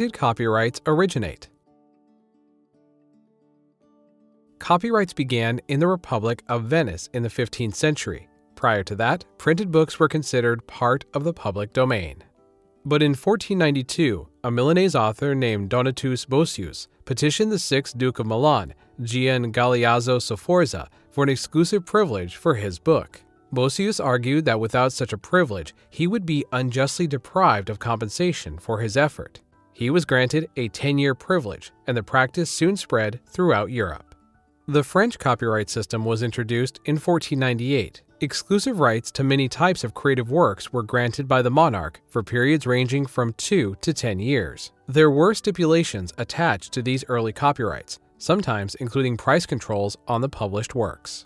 did copyrights originate? Copyrights began in the Republic of Venice in the 15th century. Prior to that, printed books were considered part of the public domain. But in 1492, a Milanese author named Donatus Bossius petitioned the sixth Duke of Milan, Gian Galeazzo Sforza, for an exclusive privilege for his book. Bossius argued that without such a privilege, he would be unjustly deprived of compensation for his effort. He was granted a 10 year privilege, and the practice soon spread throughout Europe. The French copyright system was introduced in 1498. Exclusive rights to many types of creative works were granted by the monarch for periods ranging from 2 to 10 years. There were stipulations attached to these early copyrights, sometimes including price controls on the published works.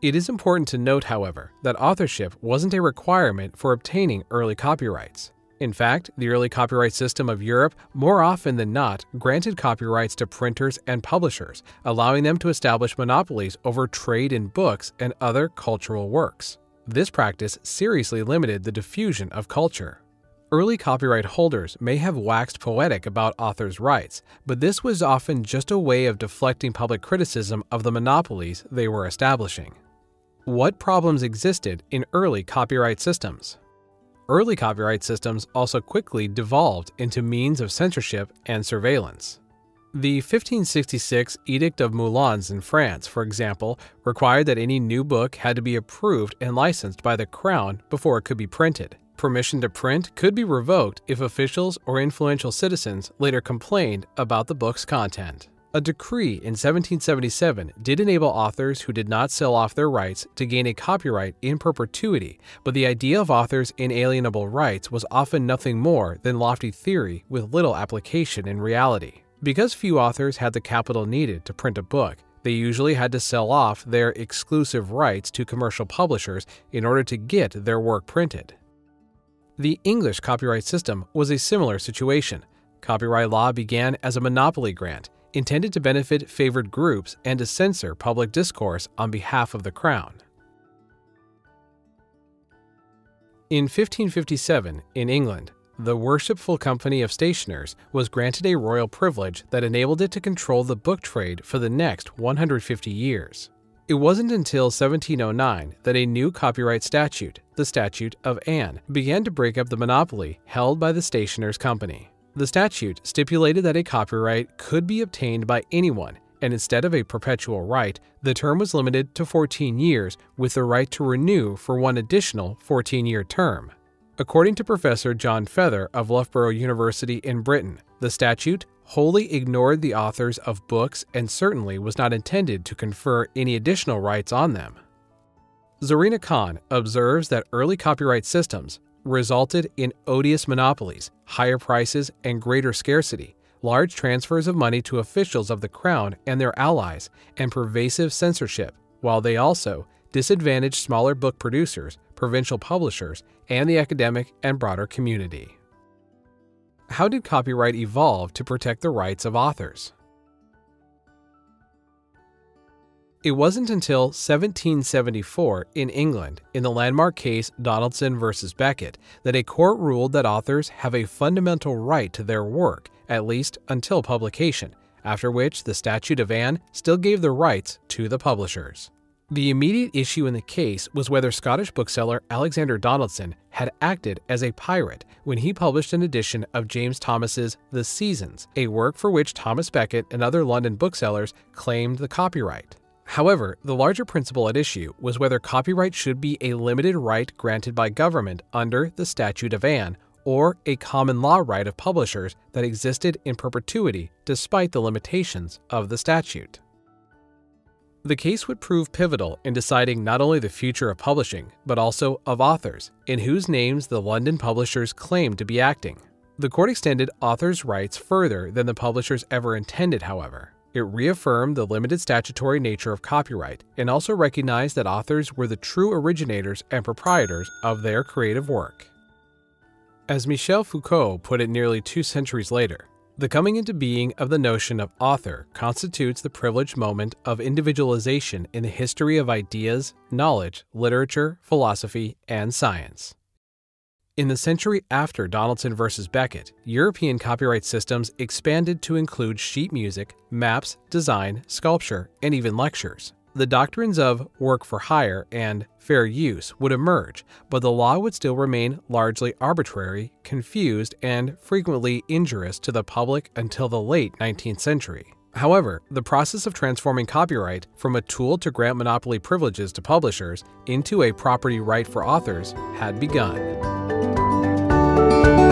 It is important to note, however, that authorship wasn't a requirement for obtaining early copyrights. In fact, the early copyright system of Europe more often than not granted copyrights to printers and publishers, allowing them to establish monopolies over trade in books and other cultural works. This practice seriously limited the diffusion of culture. Early copyright holders may have waxed poetic about authors' rights, but this was often just a way of deflecting public criticism of the monopolies they were establishing. What problems existed in early copyright systems? Early copyright systems also quickly devolved into means of censorship and surveillance. The 1566 Edict of Moulins in France, for example, required that any new book had to be approved and licensed by the crown before it could be printed. Permission to print could be revoked if officials or influential citizens later complained about the book's content. A decree in 1777 did enable authors who did not sell off their rights to gain a copyright in perpetuity, but the idea of authors' inalienable rights was often nothing more than lofty theory with little application in reality. Because few authors had the capital needed to print a book, they usually had to sell off their exclusive rights to commercial publishers in order to get their work printed. The English copyright system was a similar situation. Copyright law began as a monopoly grant intended to benefit favored groups and to censor public discourse on behalf of the crown. In 1557, in England, the Worshipful Company of Stationers was granted a royal privilege that enabled it to control the book trade for the next 150 years. It wasn't until 1709 that a new copyright statute, the Statute of Anne, began to break up the monopoly held by the Stationers' Company. The statute stipulated that a copyright could be obtained by anyone, and instead of a perpetual right, the term was limited to 14 years with the right to renew for one additional 14 year term. According to Professor John Feather of Loughborough University in Britain, the statute wholly ignored the authors of books and certainly was not intended to confer any additional rights on them. Zorina Khan observes that early copyright systems resulted in odious monopolies, higher prices, and greater scarcity, large transfers of money to officials of the crown and their allies, and pervasive censorship, while they also disadvantaged smaller book producers, provincial publishers, and the academic and broader community. How did copyright evolve to protect the rights of authors? It wasn't until 1774 in England, in the landmark case Donaldson v. Beckett, that a court ruled that authors have a fundamental right to their work, at least until publication, after which the Statute of Anne still gave the rights to the publishers. The immediate issue in the case was whether Scottish bookseller Alexander Donaldson had acted as a pirate when he published an edition of James Thomson's The Seasons, a work for which Thomas Beckett and other London booksellers claimed the copyright. However, the larger principle at issue was whether copyright should be a limited right granted by government under the Statute of Anne or a common law right of publishers that existed in perpetuity despite the limitations of the statute. The case would prove pivotal in deciding not only the future of publishing, but also of authors, in whose names the London publishers claimed to be acting. The court extended authors' rights further than the publishers ever intended, however. It reaffirmed the limited statutory nature of copyright and also recognized that authors were the true originators and proprietors of their creative work. As Michel Foucault put it nearly two centuries later, the coming into being of the notion of author constitutes the privileged moment of individualization in the history of ideas, knowledge, literature, philosophy, and science. In the century after Donaldson versus Beckett, European copyright systems expanded to include sheet music, maps, design, sculpture, and even lectures. The doctrines of work for hire and fair use would emerge, but the law would still remain largely arbitrary, confused, and frequently injurious to the public until the late 19th century. However, the process of transforming copyright from a tool to grant monopoly privileges to publishers into a property right for authors had begun. Música